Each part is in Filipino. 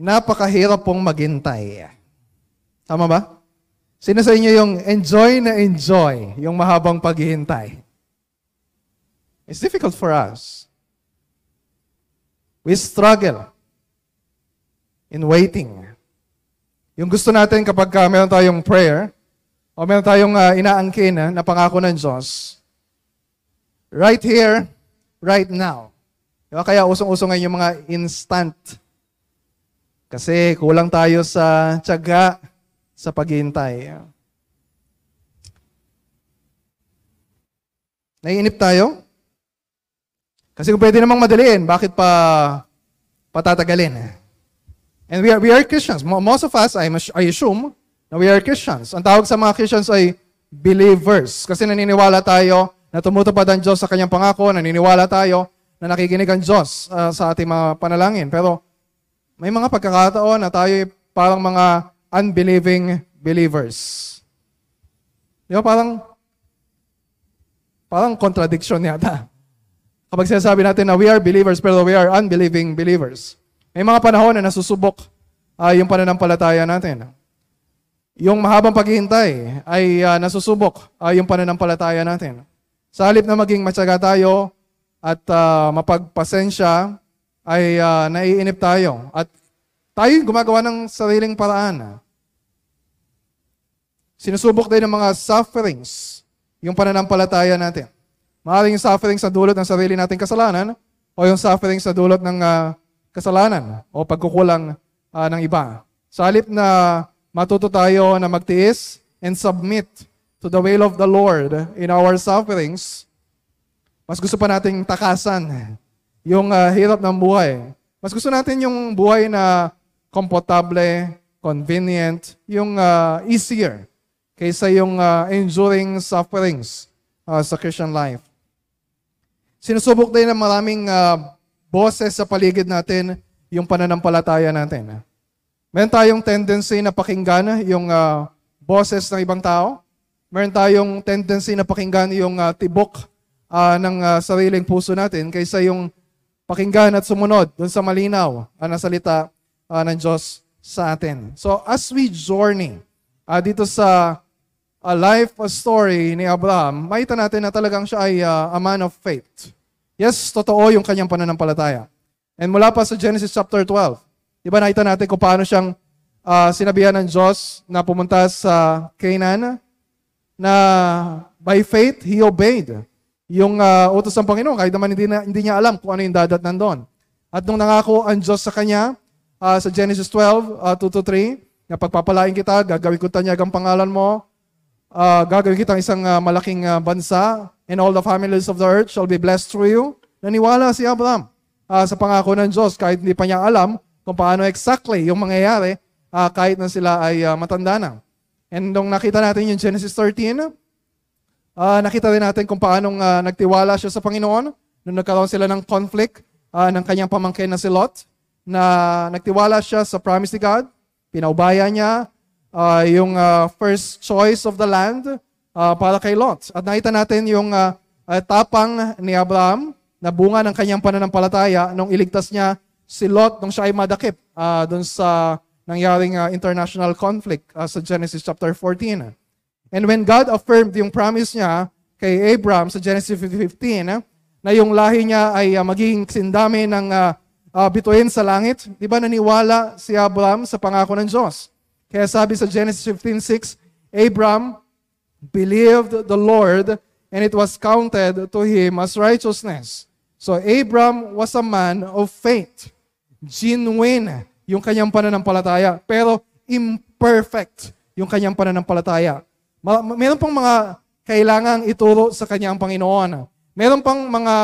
napakahirap pong maghintay. Tama ba? Sino sa inyo yung enjoy na enjoy yung mahabang paghihintay? It's difficult for us. We struggle in waiting. Yung gusto natin kapag uh, meron tayong prayer, o meron tayong uh, inaangkin uh, na pangako ng Diyos, right here, right now. Diba? Kaya usong-usong ngayon yung mga instant. Kasi kulang tayo sa tiyaga, sa paghihintay. Naiinip tayo? Kasi kung pwede namang madaliin, bakit pa patatagalin? And we are, we are Christians. Most of us, I, I assume, na we are Christians. Ang tawag sa mga Christians ay believers. Kasi naniniwala tayo na tumutupad ang Diyos sa kanyang pangako, naniniwala tayo na nakikinig ang Diyos uh, sa ating mga panalangin. Pero may mga pagkakataon na tayo parang mga unbelieving believers. Di ba parang, parang contradiction yata. Kapag sinasabi natin na we are believers pero we are unbelieving believers. May mga panahon na nasusubok uh, yung pananampalataya natin. Yung mahabang paghihintay ay uh, nasusubok uh, yung pananampalataya natin. Sa halip na maging matyaga tayo at uh, mapagpasensya, ay uh, naiinip tayo. At tayo gumagawa ng sariling paraan. Sinusubok din ng mga sufferings yung pananampalataya natin. Maaaring yung suffering sa dulot ng sarili nating kasalanan o yung suffering sa dulot ng uh, kasalanan o pagkukulang uh, ng iba. Sa halip na matuto tayo na magtiis and submit to the will of the Lord in our sufferings, mas gusto pa nating takasan yung uh, hirap ng buhay. Mas gusto natin yung buhay na komportable, convenient, yung uh, easier kaysa yung uh, enduring sufferings uh, sa Christian life. Sinusubok din ng maraming uh, boses sa paligid natin yung pananampalataya natin. Meron tayong tendency na pakinggan yung uh, boses ng ibang tao. Meron tayong tendency na pakinggan yung uh, tibok uh, ng uh, sariling puso natin kaysa yung pakinggan at sumunod dun sa malinaw uh, na salita uh, ng Diyos sa atin. So as we journey uh, dito sa uh, life story ni Abraham, makita natin na talagang siya ay uh, a man of faith. Yes, totoo yung kanyang pananampalataya. And mula pa sa Genesis chapter 12, di ba nakita natin kung paano siyang uh, sinabihan ng Diyos na pumunta sa Canaan, na by faith, he obeyed yung uh, utos ng Panginoon kahit naman hindi, na, hindi niya alam kung ano yung dadat nandun. At nung nangako ang Diyos sa kanya, uh, sa Genesis 12, uh, 2 to 3, na pagpapalain kita, gagawin ko tanyag ang pangalan mo, uh, gagawin kitang isang uh, malaking uh, bansa, and all the families of the earth shall be blessed through you. Naniwala si Abraham uh, sa pangako ng Diyos kahit hindi pa niya alam kung paano exactly yung mangyayari uh, kahit na sila ay uh, matanda na. And nung nakita natin yung Genesis 13, uh, nakita rin natin kung paano uh, nagtiwala siya sa Panginoon nung nagkaroon sila ng conflict uh, ng kanyang pamangkin na si Lot na nagtiwala siya sa promise ni God, pinaubaya niya uh, yung uh, first choice of the land uh, para kay Lot. At nakita natin yung uh, tapang ni Abraham na bunga ng kanyang pananampalataya nung iligtas niya si Lot nung siya ay madakip uh, dun sa nangyaring uh, international conflict uh, sa Genesis chapter 14. And when God affirmed yung promise niya kay Abraham sa Genesis 15, na yung lahi niya ay uh, magiging sindami ng uh, uh, bituin sa langit. Di ba naniwala si Abraham sa pangako ng Diyos? Kaya sabi sa Genesis 15.6, Abraham believed the Lord and it was counted to him as righteousness. So Abraham was a man of faith. Genuine yung kanyang pananampalataya. Pero imperfect yung kanyang pananampalataya. Meron pang mga kailangang ituro sa kanyang Panginoon. Meron pang mga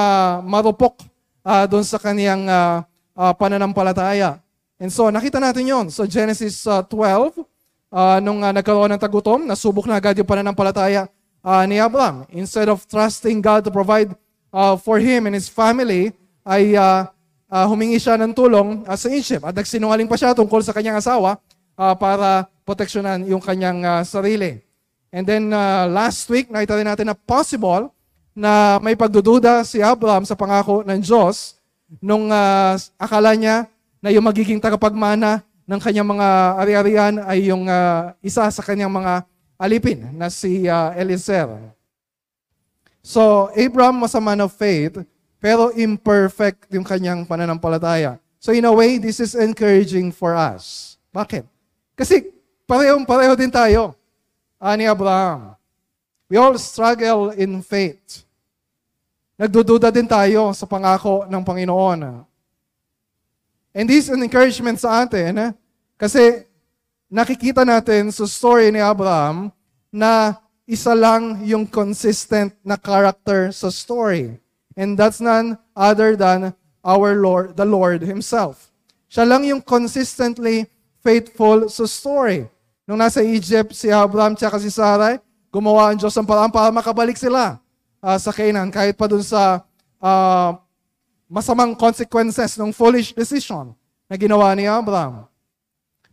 marupok uh, doon sa kanyang uh, uh, pananampalataya. And so, nakita natin yon So, Genesis uh, 12, uh, nung uh, nagkaroon ng tagutom, nasubok na agad yung pananampalataya uh, ni Abraham. Instead of trusting God to provide uh, for him and his family, ay uh, uh, humingi siya ng tulong uh, sa Egypt. At nagsinungaling pa siya tungkol sa kanyang asawa uh, para proteksyonan yung kanyang uh, sarili. And then uh, last week, nakita rin natin na possible na may pagdududa si Abraham sa pangako ng Diyos nung uh, akala niya na yung magiging tagapagmana ng kanyang mga ari-arian ay yung uh, isa sa kanyang mga alipin na si uh, Eliezer. So, Abraham was a man of faith, pero imperfect yung kanyang pananampalataya. So in a way, this is encouraging for us. Bakit? Kasi parehong-pareho din tayo. Ani Abraham. We all struggle in faith. Nagdududa din tayo sa pangako ng Panginoon. And this is an encouragement sa atin kasi nakikita natin sa story ni Abraham na isa lang yung consistent na character sa story. And that's none other than our Lord, the Lord Himself. Siya lang yung consistently faithful sa story. Nung nasa Egypt, si Abraham at si Sarai, gumawa ang Diyos ng paraan para makabalik sila uh, sa Canaan kahit pa dun sa uh, masamang consequences ng foolish decision na ginawa ni Abraham.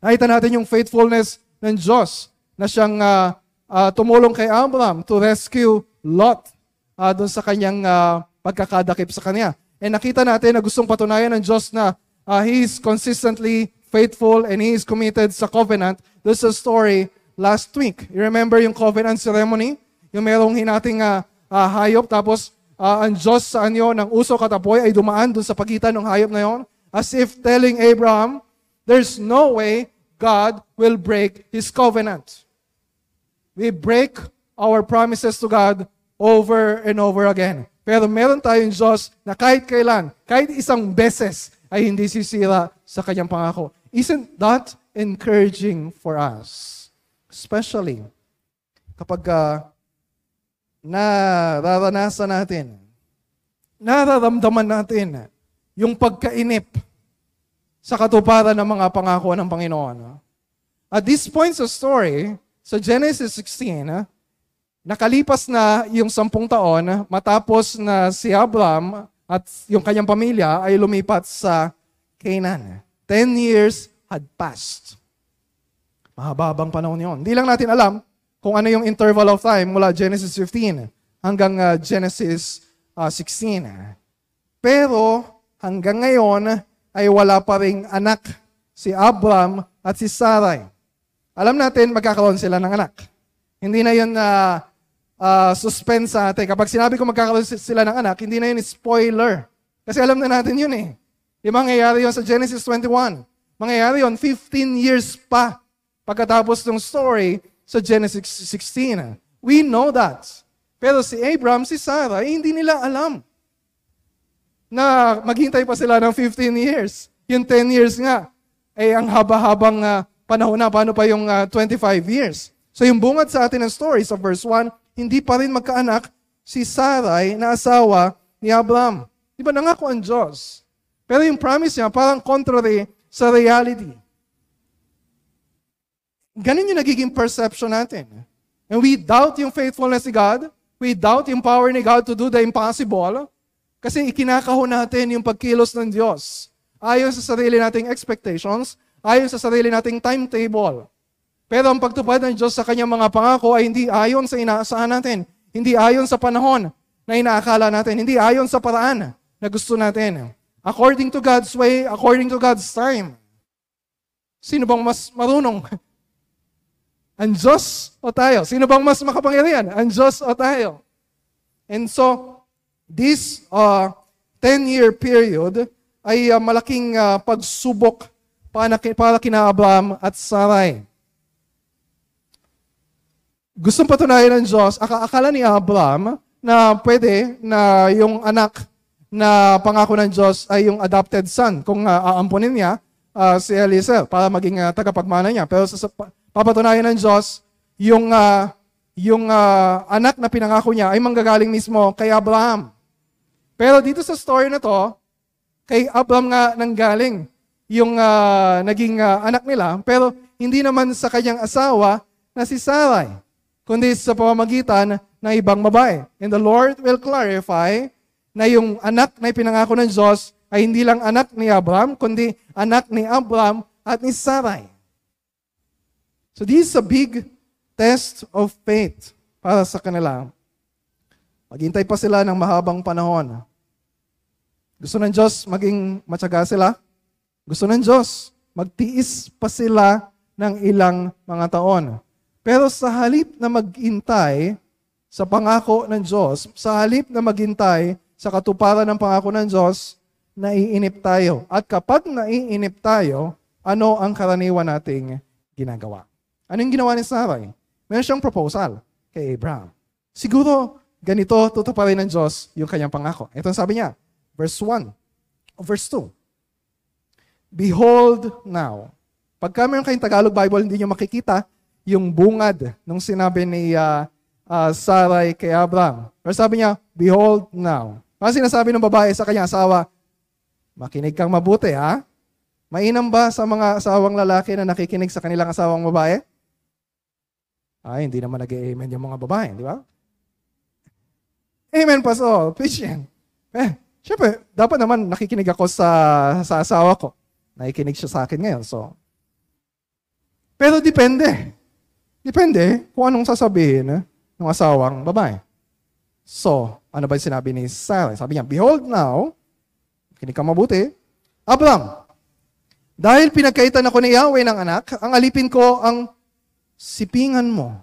Nakita natin yung faithfulness ng Diyos na siyang uh, uh, tumulong kay Abraham to rescue Lot uh, dun sa kanyang uh, pagkakadakip sa kanya. And nakita natin na gustong patunayan ng Diyos na uh, He is consistently faithful and He is committed sa covenant. This is a story last week. You remember yung covenant ceremony? Yung merong hinating uh, uh, hayop tapos uh, ang Diyos sa anyo ng uso katapoy ay dumaan dun sa pagitan ng hayop na yon as if telling Abraham, there's no way God will break His covenant. We break our promises to God over and over again. Pero meron tayong Diyos na kahit kailan, kahit isang beses, ay hindi sisira sa kanyang pangako. Isn't that encouraging for us? Especially kapag uh, nararanasan natin, nararamdaman natin yung pagkainip sa katuparan ng mga pangako ng Panginoon. At this point sa story, sa Genesis 16, Nakalipas na yung sampung taon matapos na si Abraham at yung kanyang pamilya ay lumipat sa Canaan. Ten years had passed. Mahababang panahon yon. Hindi lang natin alam kung ano yung interval of time mula Genesis 15 hanggang uh, Genesis uh, 16. Pero hanggang ngayon ay wala pa ring anak si Abraham at si Sarai. Alam natin magkakaroon sila ng anak. Hindi na yun uh, uh, suspense sa atin. Kapag sinabi ko magkakaroon sila ng anak, hindi na yun spoiler. Kasi alam na natin yun eh. Di mangyayari yun sa Genesis 21. Mangyayari yun 15 years pa pagkatapos ng story sa Genesis 16. We know that. Pero si Abraham, si Sarah, eh, hindi nila alam na maghintay pa sila ng 15 years. Yung 10 years nga, eh ang haba-habang uh, panahon na, paano pa yung uh, 25 years? So yung bungad sa atin ng story sa verse 1, hindi pa rin magkaanak si Sarai na asawa ni Abraham. Di ba nangako ang Diyos? Pero yung promise niya parang contrary sa reality. Ganun yung nagiging perception natin. And we doubt yung faithfulness ni God. We doubt yung power ni God to do the impossible. Kasi ikinakahon natin yung pagkilos ng Diyos. Ayon sa sarili nating expectations, ayon sa sarili nating timetable. Pero ang pagtupad ng Diyos sa kanyang mga pangako ay hindi ayon sa inaasahan natin. Hindi ayon sa panahon na inaakala natin. Hindi ayon sa paraan na gusto natin. According to God's way, according to God's time. Sino bang mas marunong? Ang Diyos o tayo? Sino bang mas makapangyarihan? Ang Diyos o tayo? And so, this uh, 10-year period ay uh, malaking uh, pagsubok para, para kina Abraham at Sarai. Gustong patunayan ng Diyos, akala ni Abraham na pwede na yung anak na pangako ng Diyos ay yung adopted son kung uh, aampunin niya uh, si Eliezer para maging uh, tagapagmana niya. Pero sa, papatunayan ng Diyos, yung, uh, yung uh, anak na pinangako niya ay manggagaling mismo kay Abraham. Pero dito sa story na to, kay Abraham nga nanggaling yung uh, naging uh, anak nila, pero hindi naman sa kanyang asawa na si Sarai kundi sa pamamagitan ng ibang babae. And the Lord will clarify na yung anak na ipinangako ng Diyos ay hindi lang anak ni Abraham, kundi anak ni Abraham at ni Sarai. So this is a big test of faith para sa kanila. Maghintay pa sila ng mahabang panahon. Gusto ng Diyos maging matyaga sila. Gusto ng Diyos, magtiis pa sila ng ilang mga taon. Pero sa halip na maghintay sa pangako ng Diyos, sa halip na maghintay sa katuparan ng pangako ng Diyos, naiinip tayo. At kapag naiinip tayo, ano ang karaniwan nating ginagawa? Ano yung ginawa ni Sarai? Meron siyang proposal kay Abraham. Siguro, ganito tutuparin ng Diyos yung kanyang pangako. Ito ang sabi niya, verse 1, verse 2. Behold now. Pagka meron kayong Tagalog Bible, hindi nyo makikita yung bungad nung sinabi ni uh, uh, Sarai kay Abraham. Pero sabi niya, Behold now. Kasi sinasabi ng babae sa kanyang asawa, makinig kang mabuti ha. Mainam ba sa mga asawang lalaki na nakikinig sa kanilang asawang babae? Ay, hindi naman nag-amen yung mga babae, di ba? Amen, Pastor. Christian. Eh, syempre, dapat naman nakikinig ako sa, sa asawa ko. Nakikinig siya sa akin ngayon. So, pero depende. Depende kung anong sasabihin ng asawang babae. So, ano ba yung sinabi ni Sarah? Sabi niya, Behold now, kinig ka mabuti, Abram, dahil pinagkaitan ako ni Yahweh ng anak, ang alipin ko ang sipingan mo.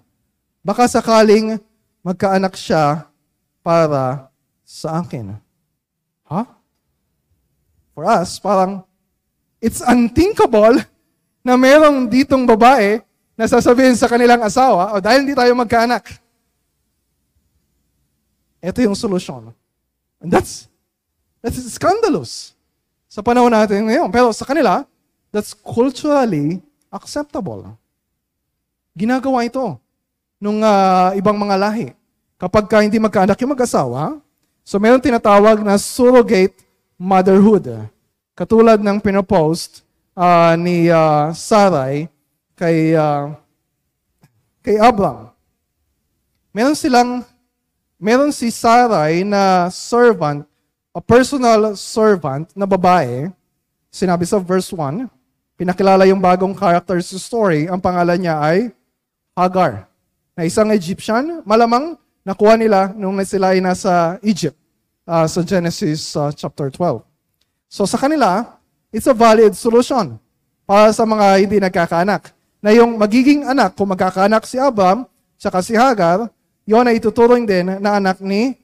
Baka sakaling magkaanak siya para sa akin. Ha? Huh? For us, parang It's unthinkable na merong ditong babae na sasabihin sa kanilang asawa, o dahil hindi tayo magkaanak, ito yung solusyon. And that's, that's scandalous sa panahon natin ngayon. Pero sa kanila, that's culturally acceptable. Ginagawa ito nung uh, ibang mga lahi. Kapag ka hindi magkaanak yung mag-asawa, so meron tinatawag na surrogate motherhood. Katulad ng pinopost uh, ni uh, Sarai kay, uh, kay Abram. Meron silang, meron si Sarai na servant, a personal servant na babae, sinabi sa verse 1, pinakilala yung bagong character sa story, ang pangalan niya ay Hagar, na isang Egyptian, malamang nakuha nila nung sila ay nasa Egypt uh, sa Genesis uh, chapter 12. So sa kanila, it's a valid solution para sa mga hindi nagkakaanak. Na yung magiging anak, kung magkakaanak si Abram, saka si Hagar, yon ay ituturing din na anak ni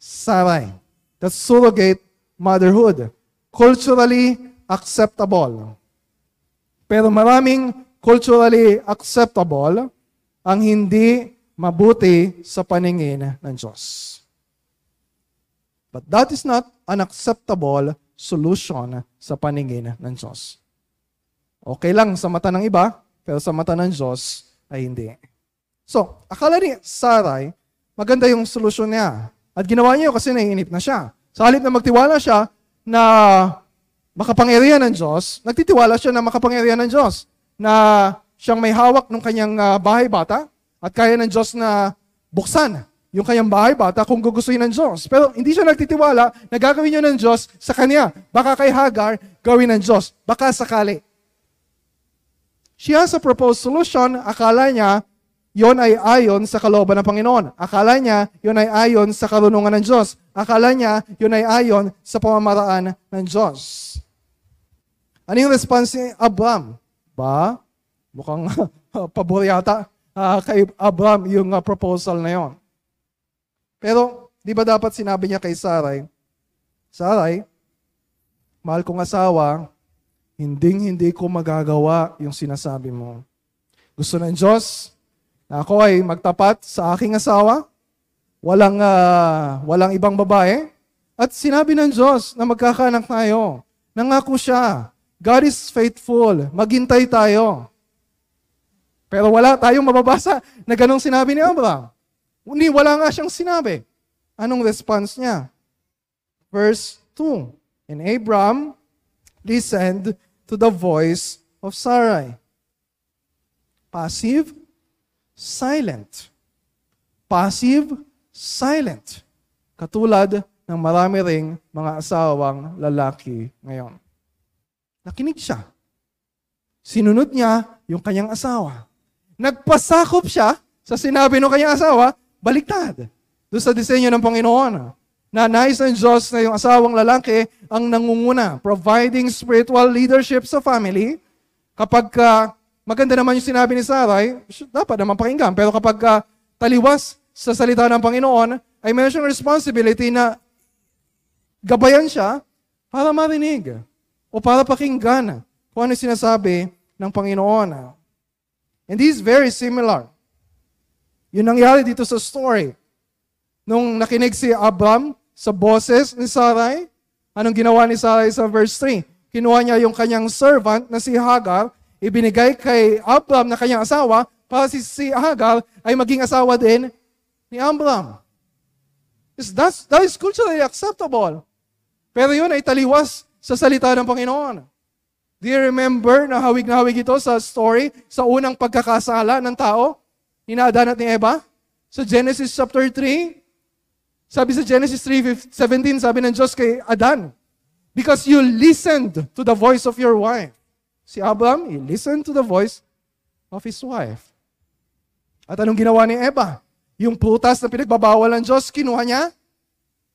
Sarai. That's surrogate motherhood. Culturally acceptable. Pero maraming culturally acceptable ang hindi mabuti sa paningin ng Diyos. But that is not unacceptable solution sa paningin ng Diyos. Okay lang sa mata ng iba, pero sa mata ng Diyos ay hindi. So, akala ni Sarai, maganda yung solusyon niya. At ginawa niya kasi naiinip na siya. Sa halip na magtiwala siya na makapangyarihan ng Diyos, nagtitiwala siya na makapangyarihan ng Diyos, na siyang may hawak ng kanyang uh, bahay bata at kaya ng Diyos na buksan yung kanyang bahay bata kung gugustuhin ng Diyos. Pero hindi siya nagtitiwala na gagawin niya ng Diyos sa kanya. Baka kay Hagar, gawin ng Diyos. Baka sakali. She has a proposed solution. Akala niya, yon ay ayon sa kalooban ng Panginoon. Akala niya, yon ay ayon sa karunungan ng Diyos. Akala niya, yon ay ayon sa pamamaraan ng Diyos. Ano yung response ni Abram? Ba? Mukhang pabor yata uh, kay Abram yung uh, proposal na yon. Pero, di ba dapat sinabi niya kay Saray, Saray, mahal kong asawa, hinding hindi ko magagawa yung sinasabi mo. Gusto ng Diyos na ako ay magtapat sa aking asawa, walang, uh, walang ibang babae, at sinabi ng Diyos na magkakanak tayo. Nangako siya. God is faithful. Maghintay tayo. Pero wala tayong mababasa na ganong sinabi ni Abraham. Hindi, wala nga siyang sinabi. Anong response niya? Verse 2. And Abram listened to the voice of Sarai. Passive, silent. Passive, silent. Katulad ng marami ring mga asawang lalaki ngayon. Nakinig siya. Sinunod niya yung kanyang asawa. Nagpasakop siya sa sinabi ng kanyang asawa Baliktad. Doon sa disenyo ng Panginoon. na nais ng Diyos na yung asawang lalaki ang nangunguna, providing spiritual leadership sa family. Kapag uh, maganda naman yung sinabi ni Sarai, dapat naman pakinggan. Pero kapag uh, taliwas sa salita ng Panginoon, ay meron siyang responsibility na gabayan siya para marinig o para pakinggan kung ano sinasabi ng Panginoon. And this is very similar. Yun nangyari dito sa story. Nung nakinig si Abram sa boses ni Sarai, anong ginawa ni Sarai sa verse 3? Kinuha niya yung kanyang servant na si Hagar, ibinigay kay Abram na kanyang asawa, para si, si Hagar ay maging asawa din ni Abram. That's, that is culturally acceptable. Pero yun ay taliwas sa salita ng Panginoon. Do you remember na hawig na hawig ito sa story sa unang pagkakasala ng tao? Ni Adan at ni Eva? Sa Genesis chapter 3, sabi sa Genesis 3.17, sabi ng Diyos kay Adan, Because you listened to the voice of your wife. Si Abraham, he listened to the voice of his wife. At anong ginawa ni Eva? Yung prutas na pinagbabawal ng Diyos, kinuha niya.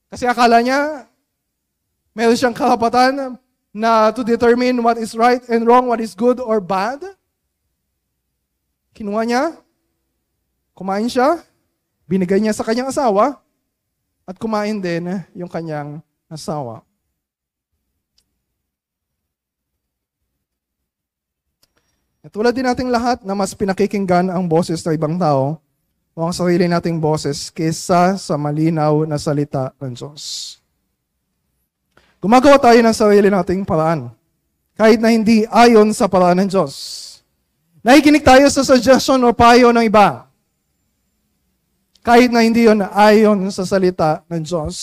Kasi akala niya, meron siyang karapatan na to determine what is right and wrong, what is good or bad. Kinuha niya, kumain siya, binigay niya sa kanyang asawa, at kumain din yung kanyang asawa. At tulad din nating lahat na mas pinakikinggan ang boses ng ibang tao o ang sarili nating boses kaysa sa malinaw na salita ng Diyos. Gumagawa tayo ng sarili nating paraan kahit na hindi ayon sa paraan ng Diyos. Nakikinig tayo sa suggestion o payo ng iba kahit na hindi yon ayon sa salita ng Diyos.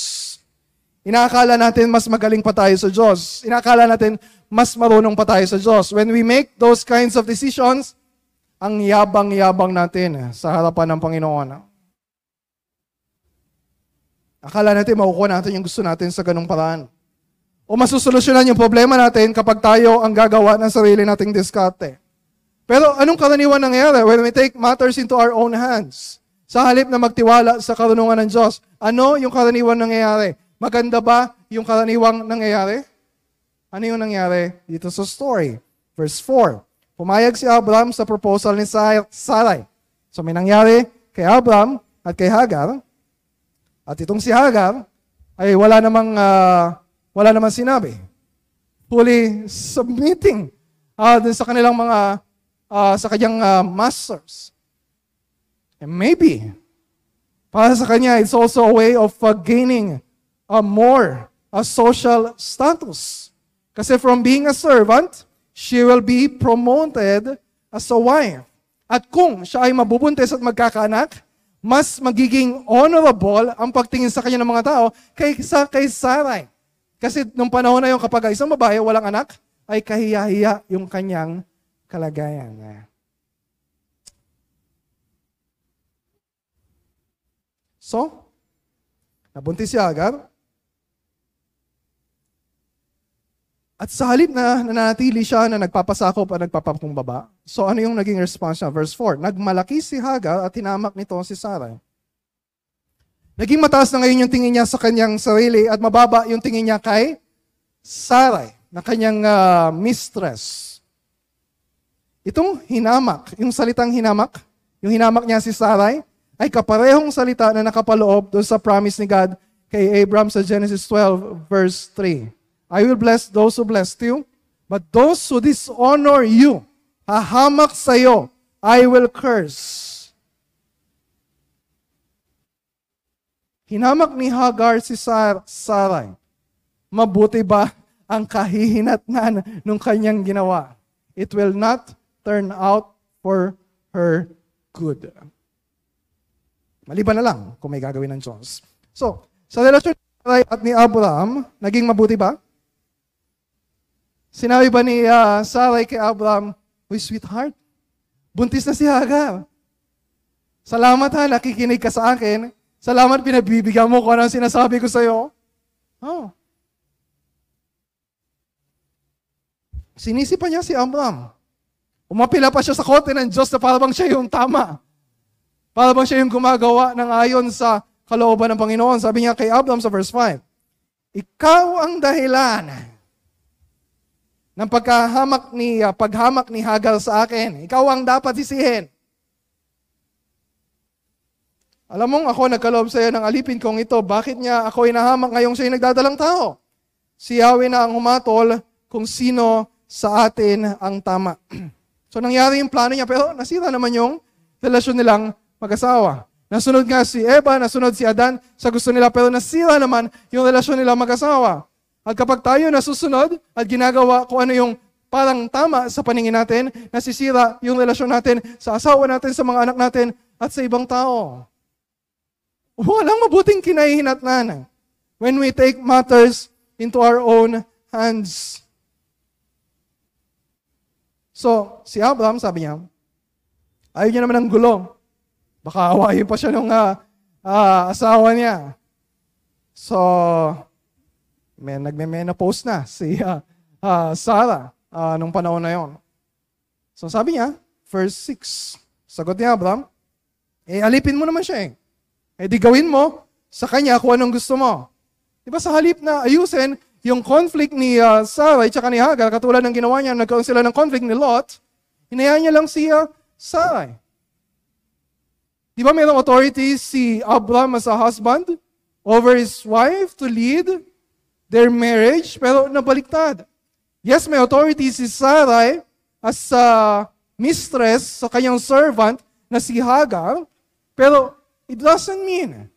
Inaakala natin mas magaling pa tayo sa Diyos. Inaakala natin mas marunong pa tayo sa Diyos. When we make those kinds of decisions, ang yabang-yabang natin sa harapan ng Panginoon. Akala natin makukuha natin yung gusto natin sa ganong paraan. O masusolusyonan yung problema natin kapag tayo ang gagawa ng sarili nating diskarte. Pero anong karaniwan nangyayari when we take matters into our own hands? Sa halip na magtiwala sa karunungan ng Diyos, ano yung karaniwan nangyayari? Maganda ba yung karaniwang nangyayari? Ano yung nangyari dito sa story? Verse 4. Pumayag si Abraham sa proposal ni Sarai. So may nangyari kay Abraham at kay Hagar. At itong si Hagar ay wala namang uh, wala namang sinabi. Fully submitting uh, sa kanilang mga uh, sa kanyang uh, masters. And maybe, para sa kanya, it's also a way of uh, gaining a more a social status. Kasi from being a servant, she will be promoted as a wife. At kung siya ay mabubuntis at magkakaanak, mas magiging honorable ang pagtingin sa kanya ng mga tao kaysa kay Sarai. Kasi nung panahon na yun, kapag isang babae walang anak, ay kahiya-hiya yung kanyang kalagayan. So, nabuntis si Agar. At sa halip na nananatili siya na nagpapasakop at nagpapakumbaba, so ano yung naging response niya? Verse 4, Nagmalaki si Hagar at tinamak nito si Sarah. Naging mataas na ngayon yung tingin niya sa kanyang sarili at mababa yung tingin niya kay Sarai, na kanyang uh, mistress. Itong hinamak, yung salitang hinamak, yung hinamak niya si Sarai, ay kaparehong salita na nakapaloob doon sa promise ni God kay Abraham sa Genesis 12 verse 3. I will bless those who bless you, but those who dishonor you, hahamak sa iyo, I will curse. Hinamak ni Hagar si Sar- Sarai. Mabuti ba ang kahihinatnan ng kanyang ginawa? It will not turn out for her good. Maliban na lang kung may gagawin ng Diyos. So, sa relasyon ni Sarai at ni Abraham, naging mabuti ba? Sinabi ba ni uh, Sarai kay Abraham, Uy, sweetheart, buntis na si Hagar. Salamat ha, nakikinig ka sa akin. Salamat, pinabibigyan mo ko ano sinasabi ko sa iyo. Oh. Sinisi pa niya si Abraham. Umapila pa siya sa kote ng Diyos na parang siya yung tama. Para bang siya yung gumagawa ng ayon sa kalooban ng Panginoon. Sabi niya kay Abraham sa verse 5, Ikaw ang dahilan ng pagkahamak ni, uh, paghamak ni Hagar sa akin. Ikaw ang dapat sisihin. Alam mong ako nagkaloob sa iyo ng alipin kong ito. Bakit niya ako inahamak ngayong siya'y nagdadalang tao? Si Yahweh na ang humatol kung sino sa atin ang tama. so nangyari yung plano niya pero nasira naman yung relasyon nilang mag-asawa. Nasunod nga si Eva, nasunod si Adan sa gusto nila pero nasira naman yung relasyon nila mag-asawa. At kapag tayo nasusunod at ginagawa kung ano yung parang tama sa paningin natin, nasisira yung relasyon natin sa asawa natin, sa mga anak natin, at sa ibang tao. Walang mabuting kinahihinatnan when we take matters into our own hands. So, si Abraham, sabi niya, ayaw niya naman ng gulo. Baka awayin pa siya ng uh, uh, asawa niya. So, may nagme-menopause na si uh, uh, Sarah uh, nung panahon na yon. So sabi niya, verse 6, sagot ni Abraham, eh alipin mo naman siya eh. Eh di gawin mo sa kanya kung anong gusto mo. Di ba sa halip na ayusin yung conflict ni uh, Sarah at ni Hagar, katulad ng ginawa niya, nagkaroon sila ng conflict ni Lot, hinayaan niya lang si uh, Sarah. Di ba mayroong authority si Abraham as a husband over his wife to lead their marriage, pero nabaliktad. Yes, may authority si Sarai as a mistress sa kanyang servant na si Hagar, pero It doesn't mean.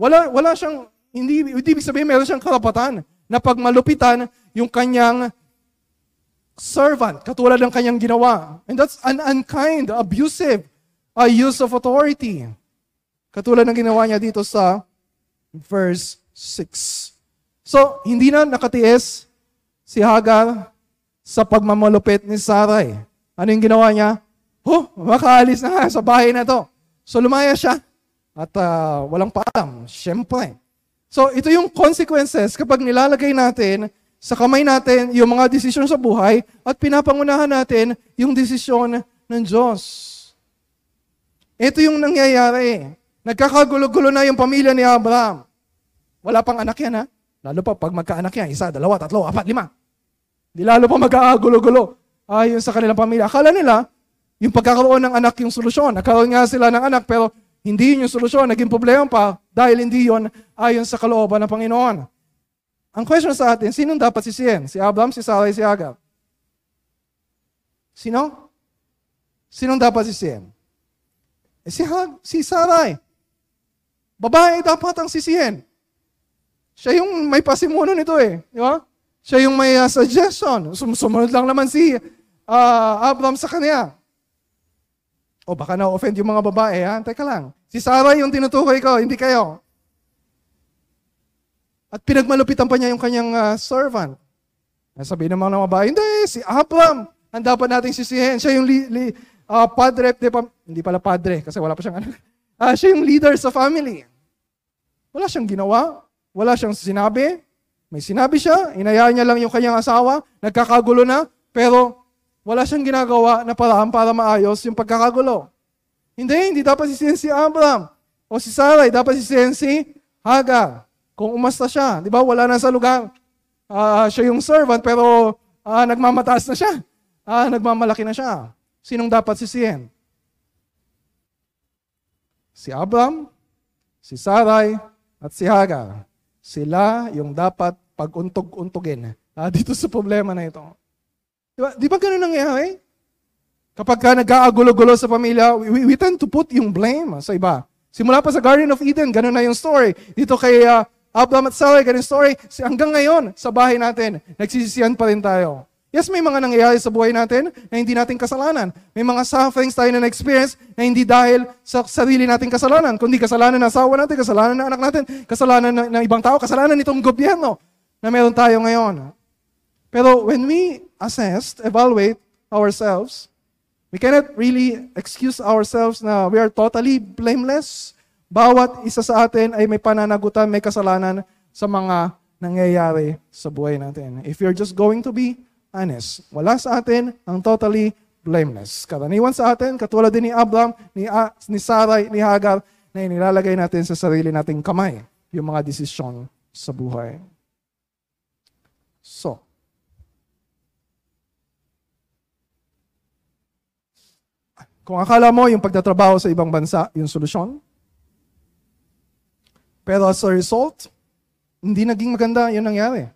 Wala, wala siyang, hindi, hindi ibig sabihin meron siyang karapatan na pagmalupitan yung kanyang servant, katulad ng kanyang ginawa. And that's an unkind, abusive uh, use of authority. Katulad ng ginawa niya dito sa verse 6. So, hindi na nakatiis si Hagar sa pagmamalupit ni Sarai. Ano yung ginawa niya? Oh, makaalis na nga sa bahay na to. So, lumaya siya at uh, walang paalam, syempre. So ito yung consequences kapag nilalagay natin sa kamay natin yung mga desisyon sa buhay at pinapangunahan natin yung desisyon ng Diyos. Ito yung nangyayari. Nagkakagulo-gulo na yung pamilya ni Abraham. Wala pang anak yan ha. Lalo pa pag magkaanak yan, isa, dalawa, tatlo, apat, lima. Di lalo pa magkakagulo-gulo ayon sa kanilang pamilya. Akala nila, yung pagkakaroon ng anak yung solusyon. Nagkaroon nga sila ng anak pero hindi yun yung solusyon, naging problema pa dahil hindi yun ayon sa kalooban ng Panginoon. Ang question sa atin, sinong dapat sisihin? Si Abraham, si Sarai, si Agar? Sino? Sinong dapat sisihin? Eh, si, Hag, si Sarai. Babae dapat ang sisihin. Siya yung may pasimuno nito eh. Di ba? Siya yung may uh, suggestion. Sumunod lang naman si uh, Abraham sa kanya. O baka na-offend yung mga babae, ha? Teka lang. Si Sarah yung tinutukoy ko, hindi kayo. At pinagmalupitan pa niya yung kanyang uh, servant. Sabi ng mga babae, hindi, si Abraham ang dapat nating sisihin. Siya yung li, li, uh, padre, de, hindi pala padre, kasi wala pa siyang ano. Uh, siya yung leader sa family. Wala siyang ginawa, wala siyang sinabi. May sinabi siya, inayaan niya lang yung kanyang asawa, nagkakagulo na, pero wala siyang ginagawa na paraan para maayos yung pagkakagulo. Hindi, hindi dapat sisihin si Abraham o si Sarai, dapat sisihin si Hagar. Kung umasta siya, di ba, wala na sa lugar. Uh, siya yung servant, pero uh, nagmamataas na siya. Uh, nagmamalaki na siya. Sinong dapat sisihin? Si Abraham, si Sarai, at si Hagar. Sila yung dapat pag-untog-untogin uh, dito sa problema na ito. Di ba, di ba ganun nangyayari? Kapag ka nag-aagulo-gulo sa pamilya, we, we tend to put yung blame sa iba. Simula pa sa Garden of Eden, ganun na yung story. Dito kay uh, Abraham at Sarah, ganun story. Hanggang ngayon, sa bahay natin, nagsisisiyan pa rin tayo. Yes, may mga nangyayari sa buhay natin na hindi natin kasalanan. May mga sufferings tayo na na-experience na hindi dahil sa sarili nating kasalanan, kundi kasalanan ng asawa natin, kasalanan ng anak natin, kasalanan ng, ng ibang tao, kasalanan nitong gobyerno na meron tayo ngayon. Pero when we assess, evaluate ourselves, we cannot really excuse ourselves na we are totally blameless. Bawat isa sa atin ay may pananagutan, may kasalanan sa mga nangyayari sa buhay natin. If you're just going to be honest, wala sa atin ang totally blameless. Karaniwan sa atin, katulad din ni Abraham, ni, uh, ni Sarai, ni Hagar, na inilalagay natin sa sarili nating kamay yung mga desisyon sa buhay. So, kung akala mo yung pagtatrabaho sa ibang bansa, yung solusyon, pero as a result, hindi naging maganda yung nangyari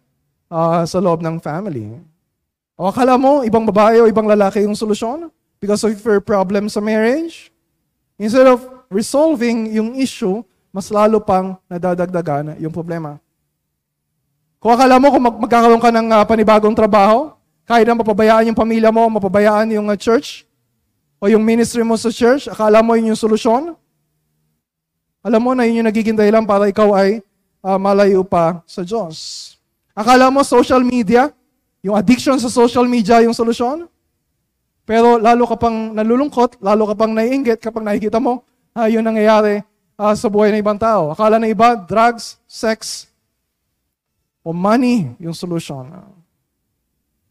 uh, sa loob ng family. O akala mo, ibang babae o ibang lalaki yung solusyon because of your problem sa marriage? Instead of resolving yung issue, mas lalo pang nadadagdagan yung problema. Kung akala mo kung mag- magkakaroon ka ng uh, panibagong trabaho, kahit na mapabayaan yung pamilya mo, mapabayaan yung uh, church, o yung ministry mo sa church, akala mo yun yung solusyon, alam mo na yun yung nagiging dahilan para ikaw ay uh, malayo pa sa Diyos. Akala mo social media, yung addiction sa social media yung solusyon? Pero lalo ka pang nalulungkot, lalo ka pang naiinggit kapag nakikita mo uh, yun nangyayari uh, sa buhay ng ibang tao. Akala ng iba, drugs, sex, o money yung solusyon.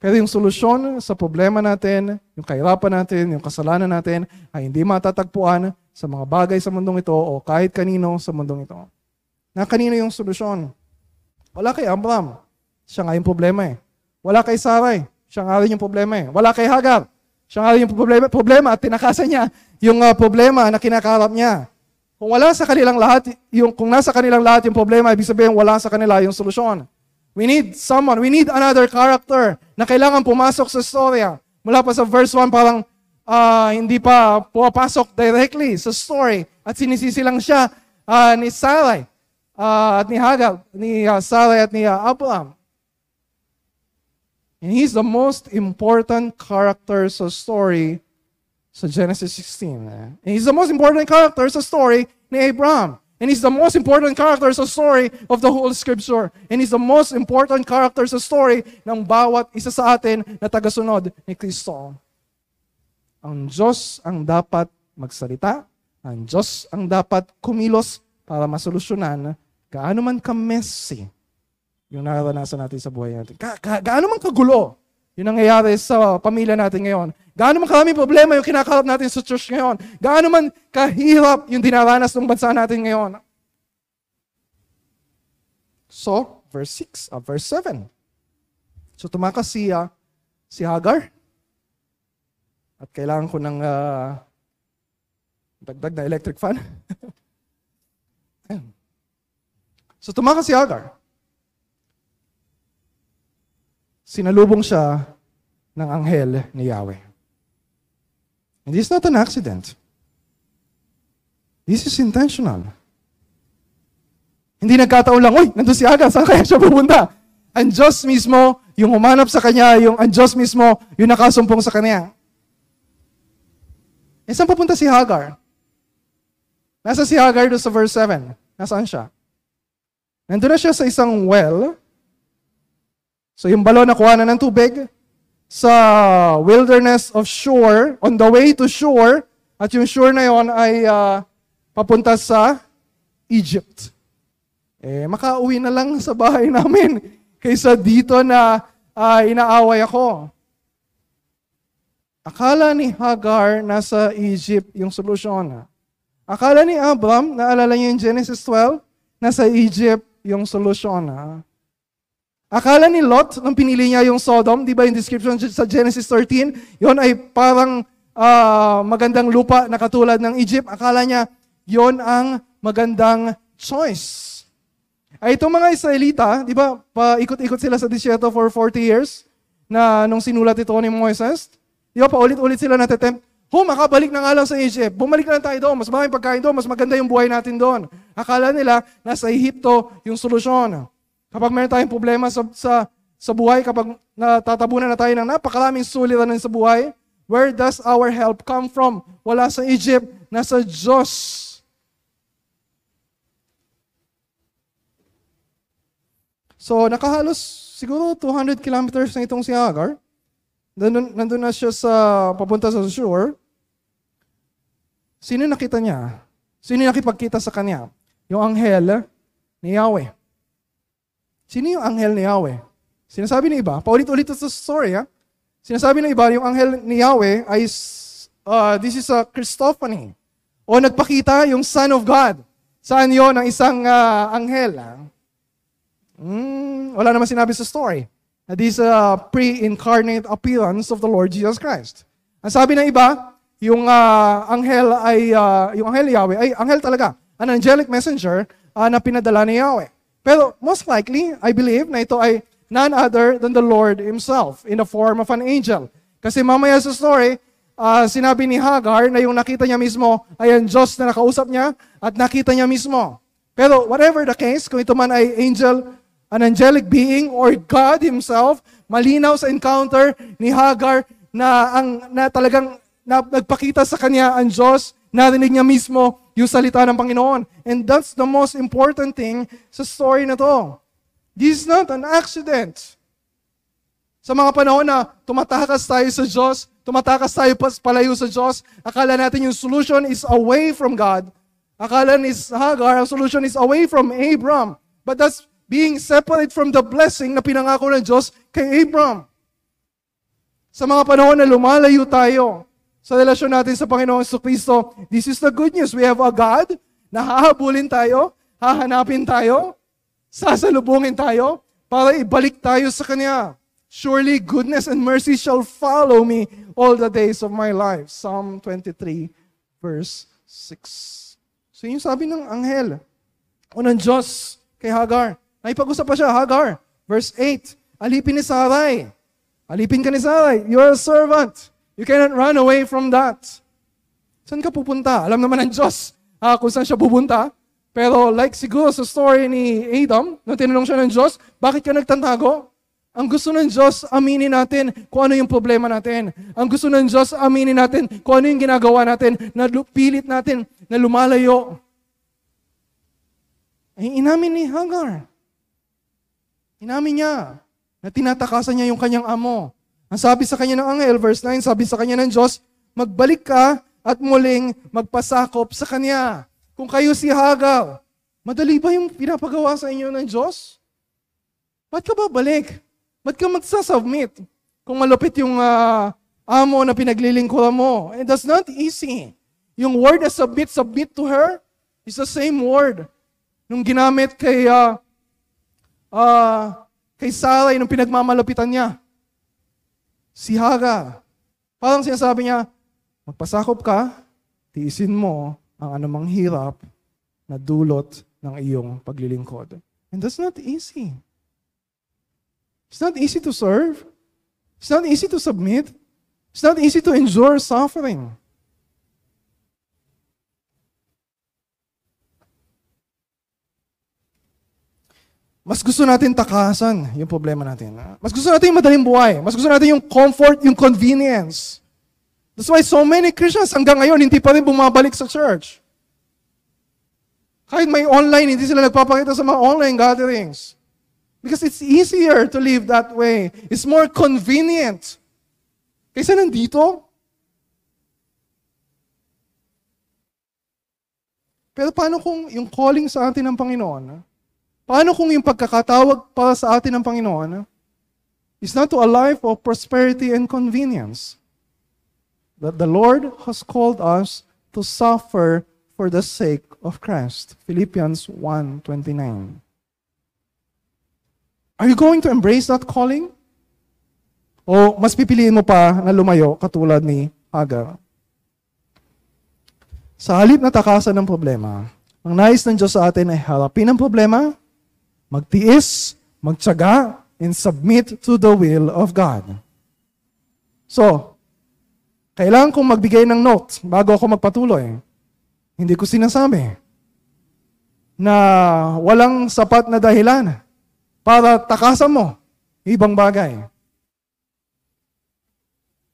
Pero yung solusyon sa problema natin, yung kahirapan natin, yung kasalanan natin, ay hindi matatagpuan sa mga bagay sa mundong ito o kahit kanino sa mundong ito. Na kanino yung solusyon? Wala kay Abraham. Siya nga yung problema eh. Wala kay Sarai. Siya nga rin yung problema eh. Wala kay Hagar. Siya nga rin yung problema, problema at tinakasan niya yung uh, problema na kinakarap niya. Kung wala sa kanilang lahat, yung, kung nasa kanilang lahat yung problema, ibig sabihin wala sa kanila yung solusyon. We need someone, we need another character na kailangan pumasok sa storya. Mula pa sa verse 1, parang uh, hindi pa pumapasok directly sa story. At sinisisi lang siya uh, ni Sarai uh, at ni Hagar, ni uh, Sarai at ni uh, Abraham. And he's the most important character sa story sa Genesis 16. Eh? And he's the most important character sa story ni Abraham. And he's the most important character sa story of the whole scripture. And he's the most important character sa story ng bawat isa sa atin na tagasunod ni Kristo. Ang Diyos ang dapat magsalita. Ang Diyos ang dapat kumilos para masolusyonan gaano man ka-messy yung nararanasan natin sa buhay natin. Ga- ga- gaano man kagulo yung nangyayari sa pamilya natin ngayon. Gaano man karaming problema yung kinakalap natin sa church ngayon. Gaano man kahirap yung dinaranas ng bansa natin ngayon. So, verse 6, uh, verse 7. So, tumakas si, uh, si Hagar. At kailangan ko ng uh, dagdag na electric fan. so, tumakas si Hagar. Sinalubong siya ng anghel ni Yahweh. And this is not an accident. This is intentional. Hindi nagkataon lang, uy, nandun si Aga, saan kaya siya pupunta? Ang Diyos mismo, yung humanap sa kanya, yung ang Diyos mismo, yung nakasumpong sa kanya. E saan papunta si Hagar? Nasa si Hagar doon sa verse 7. Nasaan siya? Nandun na siya sa isang well, So yung balon na kuha na ng tubig sa wilderness of shore, on the way to shore, at yung shore na yon ay uh, papunta sa Egypt. Eh, makauwi na lang sa bahay namin kaysa dito na uh, inaaway ako. Akala ni Hagar nasa Egypt yung solusyon. Akala ni Abram, naalala niyo yung Genesis 12, nasa Egypt yung solusyon. Akala ni Lot, nung pinili niya yung Sodom, di ba yung description sa Genesis 13, yon ay parang uh, magandang lupa na katulad ng Egypt. Akala niya, yon ang magandang choice. Ay itong mga Israelita, di ba, paikot-ikot sila sa disyerto for 40 years na nung sinulat ito ni Moises. Di ba, paulit-ulit sila natetempt. Ho, makabalik na nga lang sa Egypt. Bumalik na lang tayo doon. Mas maraming pagkain doon. Mas maganda yung buhay natin doon. Akala nila, nasa Ehipto yung solusyon. Kapag meron tayong problema sa, sa, sa buhay, kapag natatabunan na tayo ng napakaraming suliranin sa buhay, where does our help come from? Wala sa Egypt, nasa Diyos. So, nakahalos siguro 200 kilometers na itong si Hagar. Nandun, nandun na siya sa, papunta sa shore. Sino nakita niya? Sino nakipagkita sa kanya? Yung anghel ni Yahweh. Sino yung anghel ni Yahweh? Sinasabi ng iba, paulit-ulit sa story, ha? Sinasabi ng iba, yung anghel ni Yahweh ay, uh, this is a Christophany. O nagpakita yung Son of God. Saan yon ng isang uh, anghel? Ah? Hmm, wala naman sinabi sa story. Na this uh, pre-incarnate appearance of the Lord Jesus Christ. Ang sabi ng iba, yung uh, anghel ay, uh, yung anghel Yahweh, ay anghel talaga. An angelic messenger uh, na pinadala ni Yahweh. Pero most likely, I believe na ito ay none other than the Lord Himself in the form of an angel. Kasi mamaya sa story, uh, sinabi ni Hagar na yung nakita niya mismo ay ang Diyos na nakausap niya at nakita niya mismo. Pero whatever the case, kung ito man ay angel, an angelic being, or God Himself, malinaw sa encounter ni Hagar na, ang, na talagang na, nagpakita sa kanya ang Diyos, narinig niya mismo yung salita ng Panginoon. And that's the most important thing sa story na to. This is not an accident. Sa mga panahon na tumatakas tayo sa Diyos, tumatakas tayo palayo sa Diyos, akala natin yung solution is away from God. Akala ni Hagar, ang solution is away from Abram. But that's being separate from the blessing na pinangako ng Diyos kay Abram. Sa mga panahon na lumalayo tayo sa relasyon natin sa Panginoong Kristo, this is the good news. We have a God na hahabulin tayo, hahanapin tayo, sasalubungin tayo, para ibalik tayo sa Kanya. Surely goodness and mercy shall follow me all the days of my life. Psalm 23, verse 6. So yung sabi ng anghel, o ng Diyos kay Hagar. Naipag-usap pa siya, Hagar. Verse 8, alipin ni Sarai. Alipin ka ni Sarai. You are a servant. You cannot run away from that. Saan ka pupunta? Alam naman ng Diyos uh, kung saan siya pupunta. Pero like siguro sa story ni Adam, nung tinanong siya ng Diyos, bakit ka nagtantago? Ang gusto ng Diyos, aminin natin kung ano yung problema natin. Ang gusto ng Diyos, aminin natin kung ano yung ginagawa natin, na pilit natin na lumalayo. Ay inamin ni Hagar. Inamin niya na tinatakasan niya yung kanyang amo. Ang sabi sa kanya ng angel, verse 9, sabi sa kanya ng Diyos, magbalik ka at muling magpasakop sa kanya. Kung kayo si Hagar, madali ba yung pinapagawa sa inyo ng Diyos? Ba't ka babalik? Ba't ka magsasubmit? Kung malupit yung uh, amo na pinaglilingkuran mo. And that's not easy. Yung word na submit, submit to her, is the same word. Nung ginamit kay, uh, uh, kay Sarai nung pinagmamalupitan niya. Si Haga. Parang sinasabi niya, magpasakop ka, tiisin mo ang anumang hirap na dulot ng iyong paglilingkod. And that's not easy. It's not easy to serve. It's not easy to submit. It's not easy to endure suffering. Mas gusto natin takasan yung problema natin. Mas gusto natin yung madaling buhay. Mas gusto natin yung comfort, yung convenience. That's why so many Christians hanggang ngayon hindi pa rin bumabalik sa church. Kahit may online, hindi sila nagpapakita sa mga online gatherings. Because it's easier to live that way. It's more convenient. Kaysa nandito. Pero paano kung yung calling sa atin ng Panginoon, paano kung yung pagkakatawag para sa atin ng Panginoon is not to a life of prosperity and convenience? That the Lord has called us to suffer for the sake of Christ. Philippians 1.29 Are you going to embrace that calling? O mas pipiliin mo pa na lumayo katulad ni Hagar? Sa halip na takasan ng problema, ang nais ng Diyos sa atin ay harapin ang problema, magtiis, magtsaga, and submit to the will of God. So, kailangan kong magbigay ng note bago ako magpatuloy. Hindi ko sinasabi na walang sapat na dahilan para takasan mo ibang bagay.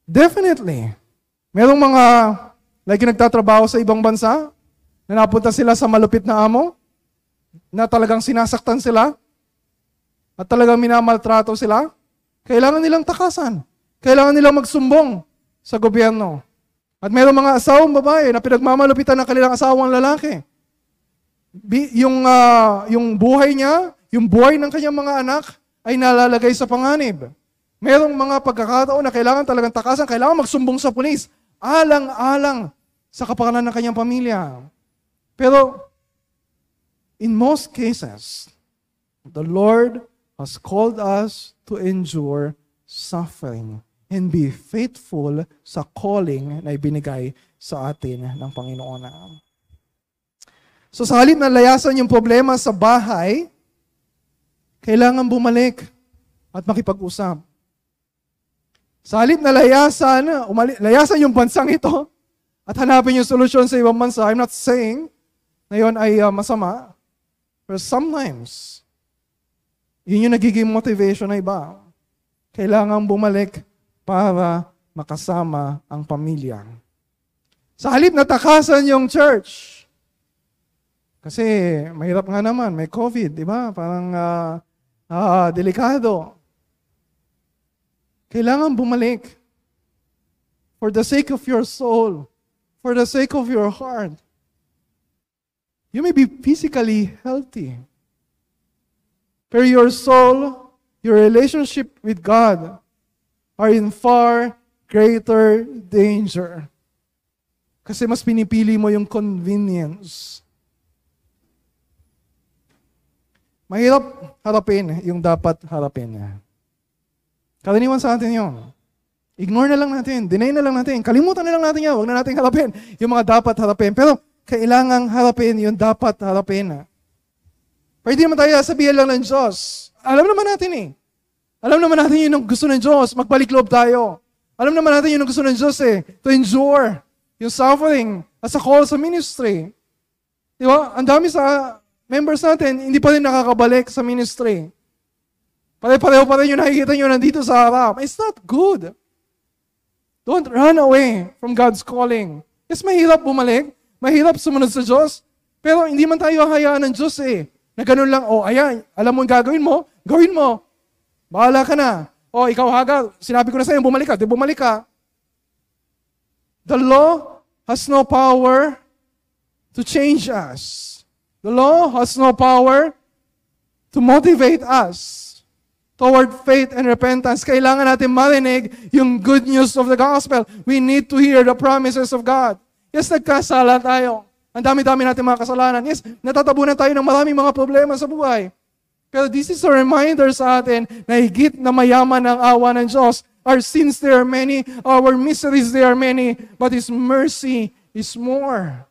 Definitely. Merong mga, like nagtatrabaho sa ibang bansa, na napunta sila sa malupit na amo, na talagang sinasaktan sila, at talagang minamaltrato sila, kailangan nilang takasan. Kailangan nilang magsumbong sa gobyerno. At mayroong mga asawang babae na pinagmamalupitan ng kanilang asawang lalaki. yung, uh, yung buhay niya, yung buhay ng kanyang mga anak ay nalalagay sa panganib. Merong mga pagkakataon na kailangan talagang takasan, kailangan magsumbong sa pulis. Alang-alang sa kapakanan ng kanyang pamilya. Pero, in most cases, the Lord has called us to endure suffering and be faithful sa calling na ibinigay sa atin ng Panginoon. So sa halip na layasan yung problema sa bahay, kailangan bumalik at makipag-usap. Sa halip na layasan, umali, layasan yung bansang ito at hanapin yung solusyon sa ibang bansa, I'm not saying na yun ay uh, masama. But sometimes, yun yung nagiging motivation na iba. Kailangan bumalik para makasama ang pamilya. Sa halip na takasan yung church, kasi mahirap nga naman, may COVID, di ba? Parang uh, uh, delikado. Kailangan bumalik. For the sake of your soul, for the sake of your heart. You may be physically healthy, but your soul, your relationship with God are in far greater danger. Kasi mas pinipili mo yung convenience. Mahirap harapin yung dapat harapin. Karaniwan sa atin yun. Ignore na lang natin, deny na lang natin, kalimutan na lang natin yan, huwag na natin harapin yung mga dapat harapin. Pero kailangang harapin yung dapat harapin. Pwede naman tayo sabihin lang ng Diyos. Alam naman natin eh. Alam naman natin yun ang gusto ng Diyos. Magbalik loob tayo. Alam naman natin yun ang gusto ng Diyos eh. To endure yung suffering as a call sa ministry. Di ba? Ang dami sa members natin, hindi pa rin nakakabalik sa ministry. Pare-pareho pa rin yung nakikita nyo nandito sa harap. It's not good. Don't run away from God's calling. Yes, mahirap bumalik. Mahirap sumunod sa Diyos. Pero hindi man tayo hayaan ng Diyos eh. Na ganun lang, oh, ayan, alam mo yung gagawin mo, gawin mo. Bahala ka na. Oh, ikaw Hagar, sinabi ko na sa iyo, bumalik ka. Di bumalik ka. The law has no power to change us. The law has no power to motivate us toward faith and repentance. Kailangan natin marinig yung good news of the gospel. We need to hear the promises of God. Yes, nagkasala tayo. Ang dami-dami natin mga kasalanan. Yes, natatabunan tayo ng maraming mga problema sa buhay. Pero this is a reminder sa atin na higit na mayaman ang awa ng Diyos. Our sins, they are many. Our miseries, they are many. But His mercy is more.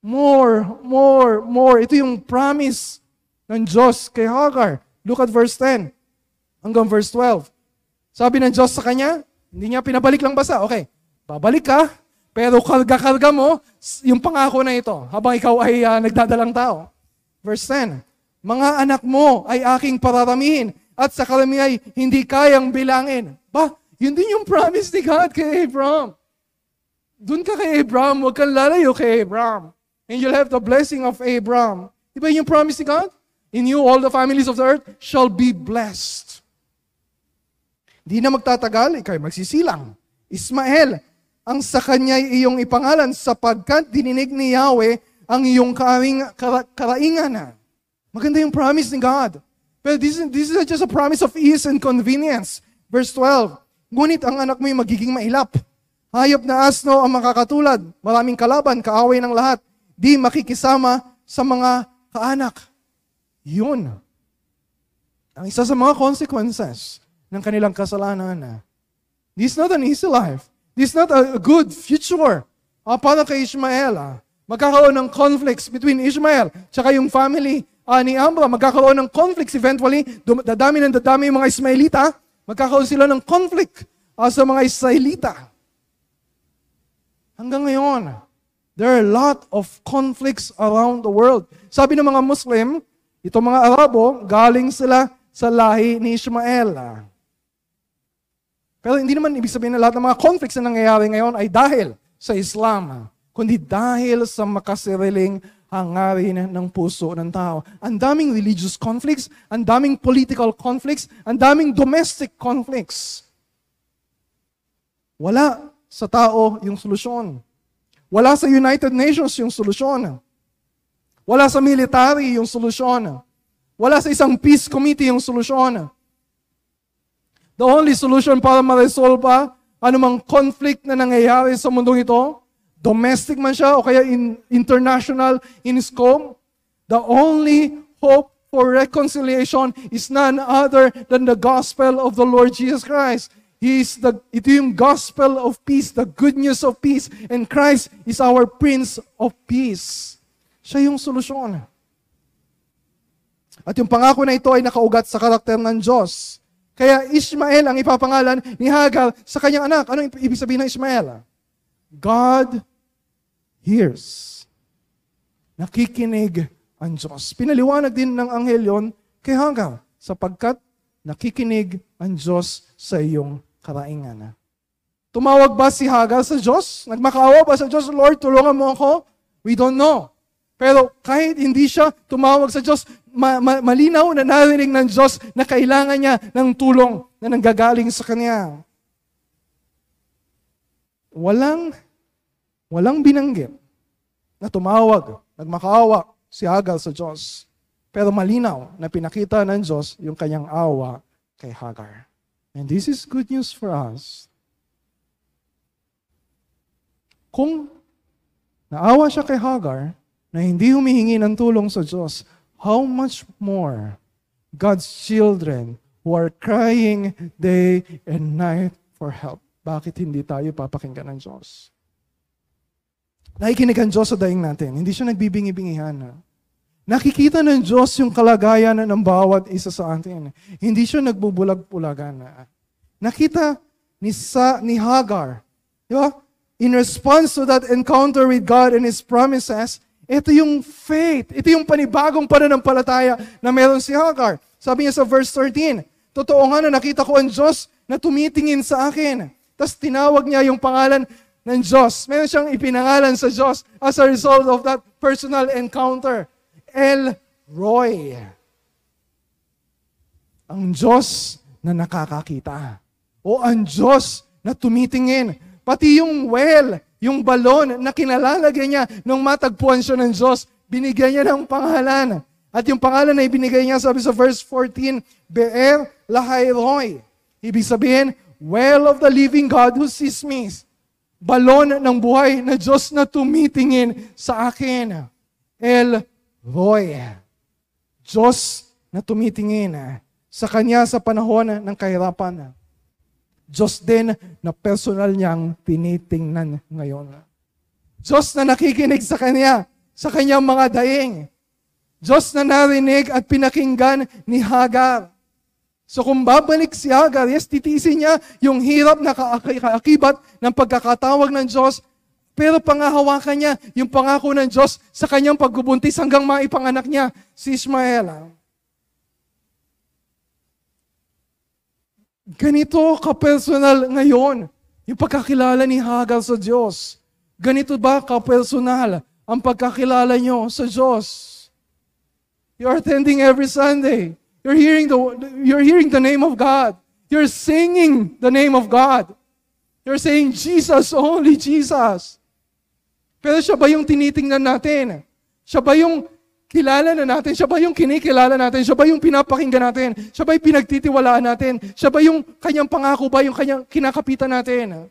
More, more, more. Ito yung promise ng Diyos kay Hagar. Look at verse 10 hanggang verse 12. Sabi ng Diyos sa kanya, hindi niya pinabalik lang basa. Okay, babalik ka, pero karga-karga mo yung pangako na ito habang ikaw ay uh, nagdadalang tao. Verse 10, mga anak mo ay aking pararamihin at sa karami ay hindi kayang bilangin. Ba, yun din yung promise ni God kay Abraham. Doon ka kay Abraham, huwag kang lalayo kay Abraham. And you'll have the blessing of Abraham. Di ba yung promise ni God? In you, all the families of the earth shall be blessed. Di na magtatagal, ikay magsisilang. Ismael, ang sa kanya iyong ipangalan sapagkat dininig ni Yahweh ang iyong karing, kara. Maganda yung promise ni God. Pero this, this is just a promise of ease and convenience. Verse 12, Ngunit ang anak mo ay magiging mailap. Hayop na asno ang makakatulad. Maraming kalaban, kaaway ng lahat. Di makikisama sa mga kaanak. Yun. Ang isa sa mga consequences ng kanilang kasalanan. This is not an easy life. This is not a good future. Ah, para kay Ishmael. Ah. Magkakaroon ng conflicts between Ishmael tsaka yung family uh, ni Ambra, magkakaroon ng conflicts eventually. Dadami ng dadami yung mga Ismailita. Magkakaroon sila ng conflict uh, sa mga Israelita. Hanggang ngayon, there are a lot of conflicts around the world. Sabi ng mga Muslim, itong mga Arabo, galing sila sa lahi ni Ishmael. Pero hindi naman ibig sabihin na lahat ng mga conflicts na nangyayari ngayon ay dahil sa Islam, kundi dahil sa makasiriling hangarin ng puso ng tao. Ang daming religious conflicts, ang daming political conflicts, ang daming domestic conflicts. Wala sa tao yung solusyon. Wala sa United Nations yung solusyon. Wala sa military yung solusyon. Wala sa isang peace committee yung solusyon. The only solution para ma-resolve anumang conflict na nangyayari sa mundong ito domestic man siya o kaya in, international in scope, the only hope for reconciliation is none other than the gospel of the Lord Jesus Christ. He is the, ito yung gospel of peace, the good news of peace. And Christ is our Prince of Peace. Siya yung solusyon. At yung pangako na ito ay nakaugat sa karakter ng Diyos. Kaya Ishmael ang ipapangalan ni Hagar sa kanyang anak. Ano ibig sabihin ng Ishmael? God hears. Nakikinig ang Diyos. Pinaliwanag din ng anghel yon kay Hagar sapagkat nakikinig ang Diyos sa iyong karaingan. Tumawag ba si Hagar sa Diyos? Nagmakaawa ba sa Diyos? Lord, tulungan mo ako? We don't know. Pero kahit hindi siya tumawag sa Diyos, ma- ma- malinaw na narinig ng Diyos na kailangan niya ng tulong na nanggagaling sa Kanya. Walang, walang binanggit na tumawag, nagmakaawa si Hagar sa Diyos. Pero malinaw na pinakita ng Diyos yung kanyang awa kay Hagar. And this is good news for us. Kung naawa siya kay Hagar na hindi humihingi ng tulong sa Diyos, how much more God's children who are crying day and night for help. Bakit hindi tayo papakinggan ng Diyos? Nakikinig ang Diyos sa daing natin. Hindi siya nagbibingi-bingihan. Nakikita ng Diyos yung kalagayan ng bawat isa sa atin. Hindi siya nagbubulag-bulagan. Nakita ni, sa, ni Hagar, di ba? In response to that encounter with God and His promises, ito yung faith. Ito yung panibagong pananampalataya na meron si Hagar. Sabi niya sa verse 13, Totoo nga na nakita ko ang Diyos na tumitingin sa akin. Tapos tinawag niya yung pangalan ng Diyos. Meron siyang ipinangalan sa Diyos as a result of that personal encounter. El Roy. Ang Diyos na nakakakita. O ang Diyos na tumitingin. Pati yung well, yung balon na kinalalagay niya nung matagpuan siya ng Diyos, binigyan niya ng pangalan. At yung pangalan na ibinigay niya, sabi sa verse 14, Be'er Lahai Ibig sabihin, well of the living God who sees me. Balon ng buhay na Diyos na tumitingin sa akin. El Roy. Diyos na tumitingin sa Kanya sa panahon ng kahirapan. Diyos din na personal niyang tinitingnan ngayon. Diyos na nakikinig sa Kanya, sa Kanyang mga daing. Diyos na narinig at pinakinggan ni Hagar. So kung babalik si Hagar, yes, titisin niya yung hirap na kaakibat ng pagkakatawag ng Diyos, pero pangahawakan niya yung pangako ng Diyos sa kanyang pagbubuntis hanggang maipanganak niya si Ismael. Ganito ka-personal ngayon yung pagkakilala ni Hagar sa Diyos. Ganito ba ka-personal ang pagkakilala nyo sa Diyos? You're attending every Sunday. You're hearing the, you're hearing the name of God. You're singing the name of God. You're saying, Jesus, only Jesus. Pero siya ba yung tinitingnan natin? Siya ba yung kilala na natin? Siya ba yung kinikilala natin? Siya ba yung pinapakinggan natin? Siya ba yung pinagtitiwalaan natin? Siya ba yung kanyang pangako ba yung kanyang kinakapitan natin?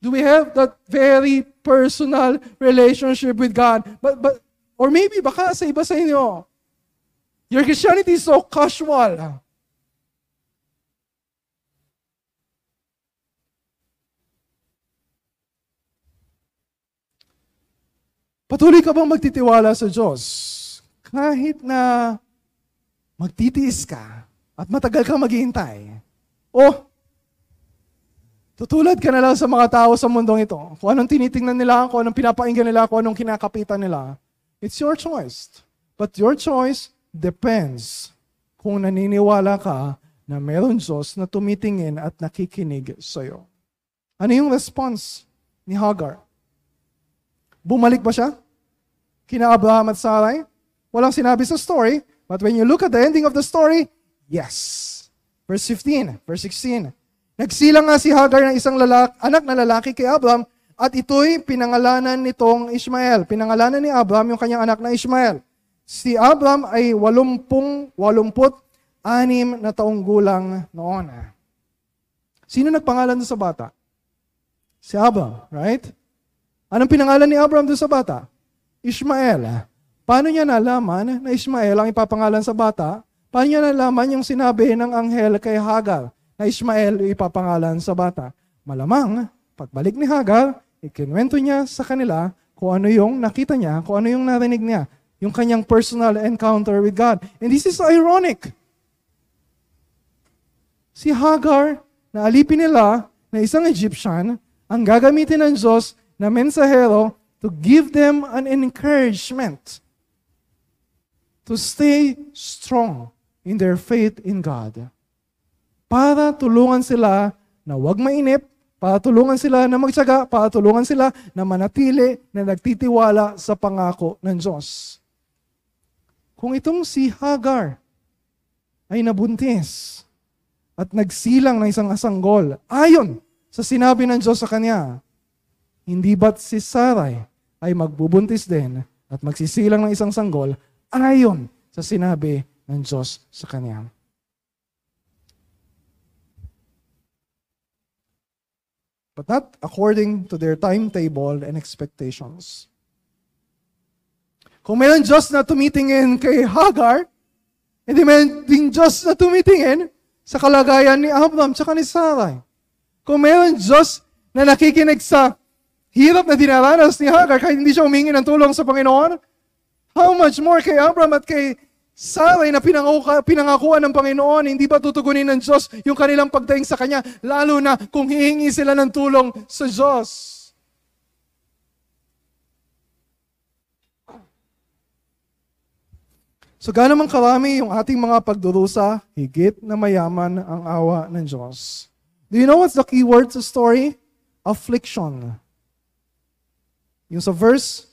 Do we have that very personal relationship with God? But, but, or maybe baka sa iba sa inyo, your Christianity is so casual. Patuloy ka bang magtitiwala sa Diyos? Kahit na magtitiis ka at matagal kang maghihintay, o tutulad ka na lang sa mga tao sa mundong ito. Kung anong tinitingnan nila, kung anong pinapakinggan nila, kung anong kinakapitan nila, it's your choice. But your choice depends kung naniniwala ka na meron Diyos na tumitingin at nakikinig sa iyo. Ano yung response ni Hagar? Bumalik ba siya? Kina Abraham at Sarai? Walang sinabi sa story, but when you look at the ending of the story, yes. Verse 15, verse 16. Nagsilang nga si Hagar ng isang lalaki, anak na lalaki kay Abraham at ito'y pinangalanan nitong Ishmael. Pinangalanan ni Abraham yung kanyang anak na Ishmael. Si Abraham ay walumpung, walumput, anim na taong gulang noon. Sino nagpangalan sa bata? Si Abraham, right? Anong pinangalan ni Abraham doon sa bata? Ishmael. Paano niya nalaman na Ishmael ang ipapangalan sa bata? Paano niya nalaman yung sinabi ng anghel kay Hagar na Ishmael ipapangalan sa bata? Malamang, pagbalik ni Hagar, ikinwento niya sa kanila kung ano yung nakita niya, kung ano yung narinig niya, yung kanyang personal encounter with God. And this is ironic. Si Hagar, na alipin nila na isang Egyptian, ang gagamitin ng Diyos na mensahero to give them an encouragement to stay strong in their faith in God. Para tulungan sila na huwag mainip, para tulungan sila na magtyaga, para tulungan sila na manatili na nagtitiwala sa pangako ng Diyos. Kung itong si Hagar ay nabuntis at nagsilang ng isang asanggol, ayon sa sinabi ng Diyos sa kanya, hindi ba't si Sarai ay magbubuntis din at magsisilang ng isang sanggol ayon sa sinabi ng Diyos sa kanya. But not according to their timetable and expectations. Kung mayroong Diyos na tumitingin kay Hagar, hindi mayroong ding Diyos na tumitingin sa kalagayan ni Abraham at ni Sarai. Kung mayroong Diyos na nakikinig sa hirap na dinaranas ni Hagar kahit hindi siya humingi ng tulong sa Panginoon, how much more kay Abraham at kay Sarai na pinangakuan ng Panginoon, hindi ba tutugunin ng Diyos yung kanilang pagdaing sa Kanya, lalo na kung hihingi sila ng tulong sa Diyos? So gaano man karami yung ating mga pagdurusa, higit na mayaman ang awa ng Diyos. Do you know what's the key word sa story? Affliction. Yung sa verse,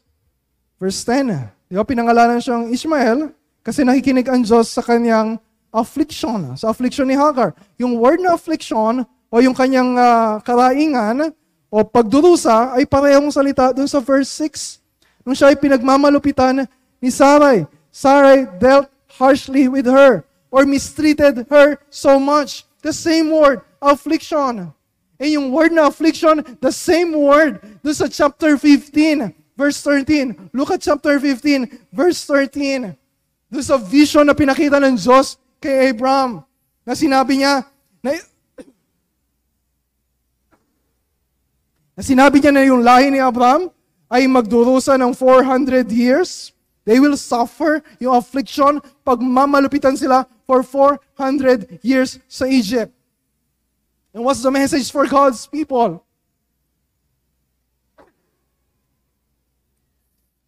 verse 10, di ba pinangalanan siyang Ishmael kasi nakikinig ang Diyos sa kanyang affliction, sa affliction ni Hagar. Yung word na affliction o yung kanyang uh, karaingan o pagdurusa ay parehong salita dun sa verse 6 nung siya ay pinagmamalupitan ni Sarai. Sarai dealt harshly with her or mistreated her so much. The same word, affliction. And yung word na affliction, the same word do sa chapter 15, verse 13. Look at chapter 15, verse 13. Do sa vision na pinakita ng Diyos kay Abraham, na sinabi niya, na, na sinabi niya na yung lahi ni Abraham ay magdurusa ng 400 years. They will suffer yung affliction pag mamalupitan sila for 400 years sa Egypt. And what's the message for God's people?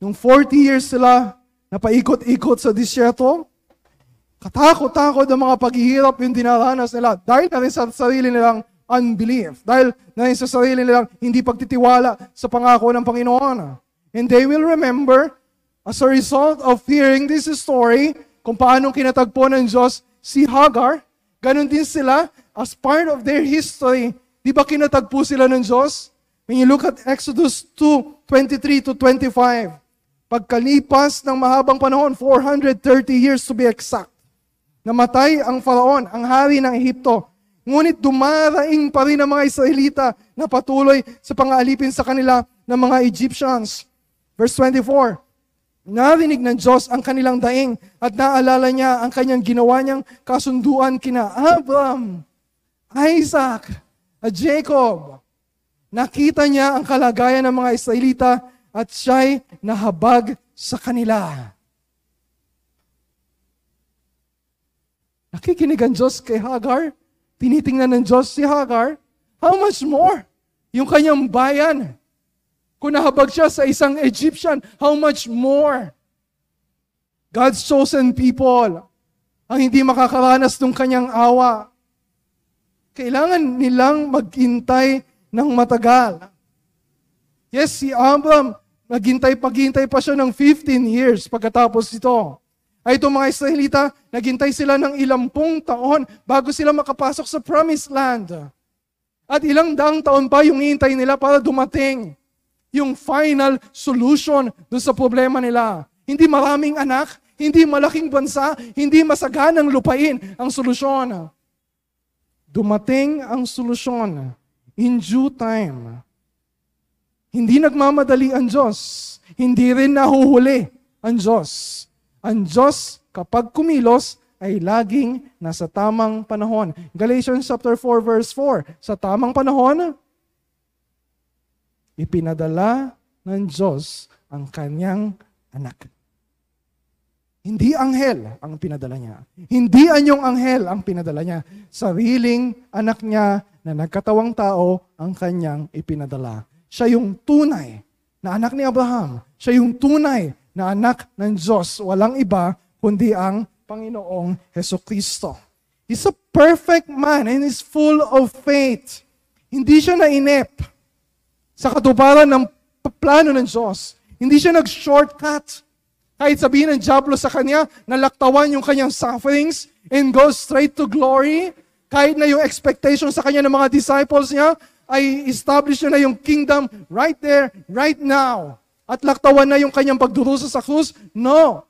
Nung 40 years sila napaikot-ikot sa disyerto, katakot-takot ang mga paghihirap yung dinaranas nila dahil na rin sa sarili nilang unbelief. Dahil na rin sa sarili nilang hindi pagtitiwala sa pangako ng Panginoon. And they will remember As a result of hearing this story, kung paano kinatagpo ng Diyos si Hagar, ganun din sila as part of their history. Di ba kinatagpo sila ng Diyos? When you look at Exodus 2, 23 to 25, pagkalipas ng mahabang panahon, 430 years to be exact, namatay ang Faraon, ang hari ng Ehipto. Ngunit dumaraing pa rin ang mga Israelita na patuloy sa pangaalipin sa kanila ng mga Egyptians. Verse 24, Narinig ng Diyos ang kanilang daing at naalala niya ang kanyang ginawa niyang kasunduan kina Abraham, Isaac, at Jacob. Nakita niya ang kalagayan ng mga Israelita at siya'y nahabag sa kanila. Nakikinig ang Diyos kay Hagar. Tinitingnan ng Diyos si Hagar. How much more? Yung kanyang bayan, kung nahabag siya sa isang Egyptian, how much more? God's chosen people, ang hindi makakaranas ng kanyang awa, kailangan nilang maghintay ng matagal. Yes, si Abraham, naghintay, paghintay pa siya ng 15 years pagkatapos ito. Ay itong mga Israelita, naghintay sila ng ilampung taon bago sila makapasok sa promised land. At ilang daang taon pa yung hintay nila para dumating yung final solution doon sa problema nila. Hindi maraming anak, hindi malaking bansa, hindi masaganang lupain ang solusyon. Dumating ang solusyon in due time. Hindi nagmamadali ang Diyos. Hindi rin nahuhuli ang Diyos. Ang Diyos, kapag kumilos, ay laging nasa tamang panahon. Galatians chapter 4 verse 4, sa tamang panahon, ipinadala ng Diyos ang kanyang anak. Hindi anghel ang pinadala niya. Hindi anyong anghel ang pinadala niya. Sariling anak niya na nagkatawang tao ang kanyang ipinadala. Siya yung tunay na anak ni Abraham. Siya yung tunay na anak ng Diyos. Walang iba kundi ang Panginoong Heso Kristo. He's a perfect man and is full of faith. Hindi siya nainip sa katuparan ng plano ng Diyos. Hindi siya nag-shortcut. Kahit sabihin ng Diablo sa kanya, nalaktawan yung kanyang sufferings and goes straight to glory. Kahit na yung expectation sa kanya ng mga disciples niya ay establish na yung kingdom right there, right now. At laktawan na yung kanyang pagdurusa sa krus. No.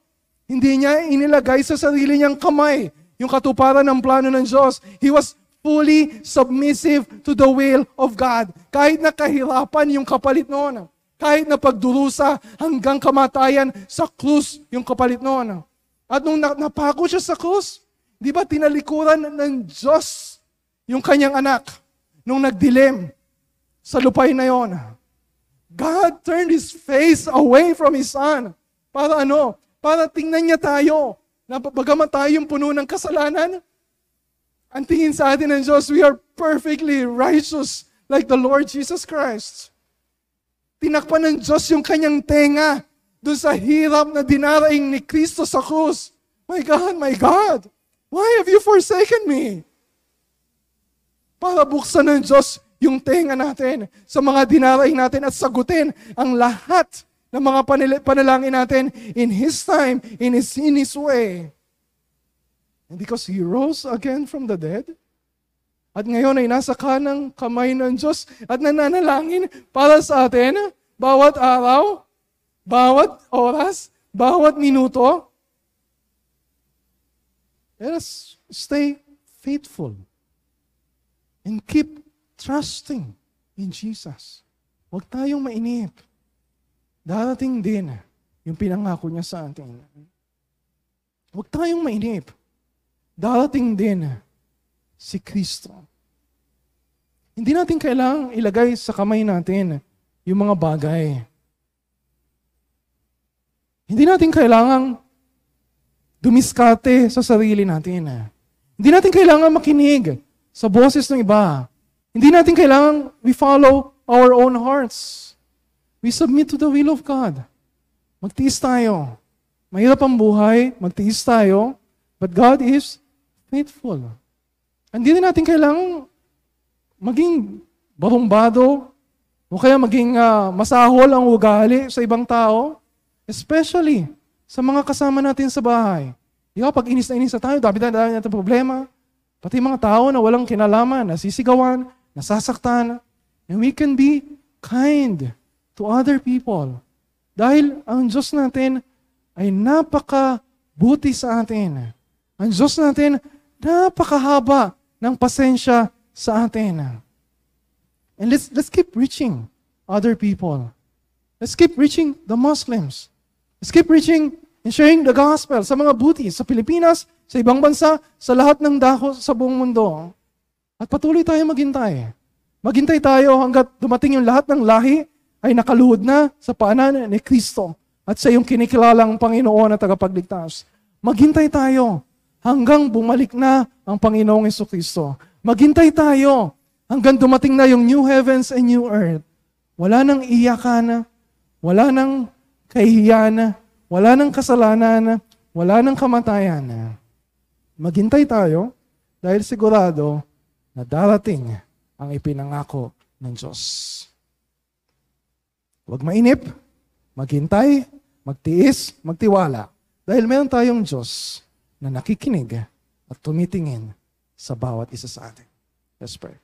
Hindi niya inilagay sa sarili niyang kamay yung katuparan ng plano ng Diyos. He was fully submissive to the will of God. Kahit na kahirapan yung kapalit noon. Kahit na pagdurusa hanggang kamatayan sa krus yung kapalit noon. At nung napako siya sa krus, di ba tinalikuran ng Diyos yung kanyang anak nung nagdilim sa lupay na yon. God turned His face away from His Son. Para ano? Para tingnan niya tayo. Na bagaman tayo yung puno ng kasalanan, ang tingin sa atin ng Diyos, we are perfectly righteous like the Lord Jesus Christ. Tinakpan ng Diyos yung kanyang tenga doon sa hirap na dinaraing ni Kristo sa krus. My God, my God, why have you forsaken me? Para buksan ng Diyos yung tenga natin sa mga dinaraing natin at sagutin ang lahat ng mga panalangin natin in His time, in His, in His way. And because He rose again from the dead, at ngayon ay nasa kanang kamay ng Diyos at nananalangin para sa atin bawat araw, bawat oras, bawat minuto. Let us stay faithful and keep trusting in Jesus. Huwag tayong mainip. Darating din yung pinangako niya sa atin. Huwag tayong mainip. Darating din si Kristo. Hindi natin kailangang ilagay sa kamay natin yung mga bagay. Hindi natin kailangang dumiskate sa sarili natin. Hindi natin kailangan makinig sa boses ng iba. Hindi natin kailangan we follow our own hearts. We submit to the will of God. Magtiis tayo. Mahirap ang buhay, magtiis tayo, but God is faithful. Hindi din natin kailangang maging barumbado o kaya maging uh, masahol ang ugali sa ibang tao, especially sa mga kasama natin sa bahay. Di ba, pag inis na inis na tayo, dami na dami natin problema. Pati mga tao na walang kinalaman, nasisigawan, nasasaktan. And we can be kind to other people. Dahil ang Diyos natin ay napaka-buti sa atin. Ang Diyos natin, napakahaba ng pasensya sa atin. And let's, let's keep reaching other people. Let's keep reaching the Muslims. Let's keep reaching and sharing the gospel sa mga buti sa Pilipinas, sa ibang bansa, sa lahat ng dako sa buong mundo. At patuloy tayo maghintay. Maghintay tayo hanggat dumating yung lahat ng lahi ay nakaluhod na sa paanan ni Kristo at sa iyong kinikilalang Panginoon at tagapagligtas. Maghintay tayo hanggang bumalik na ang Panginoong Yeso Kristo. Maghintay tayo hanggang dumating na yung new heavens and new earth. Wala nang iyakan, wala nang kahihiyan, wala nang kasalanan, wala nang kamatayan. Maghintay tayo dahil sigurado na darating ang ipinangako ng Diyos. Huwag mainip, maghintay, magtiis, magtiwala. Dahil meron tayong Diyos na nakikinig at tumitingin sa bawat isa sa atin. Let's pray.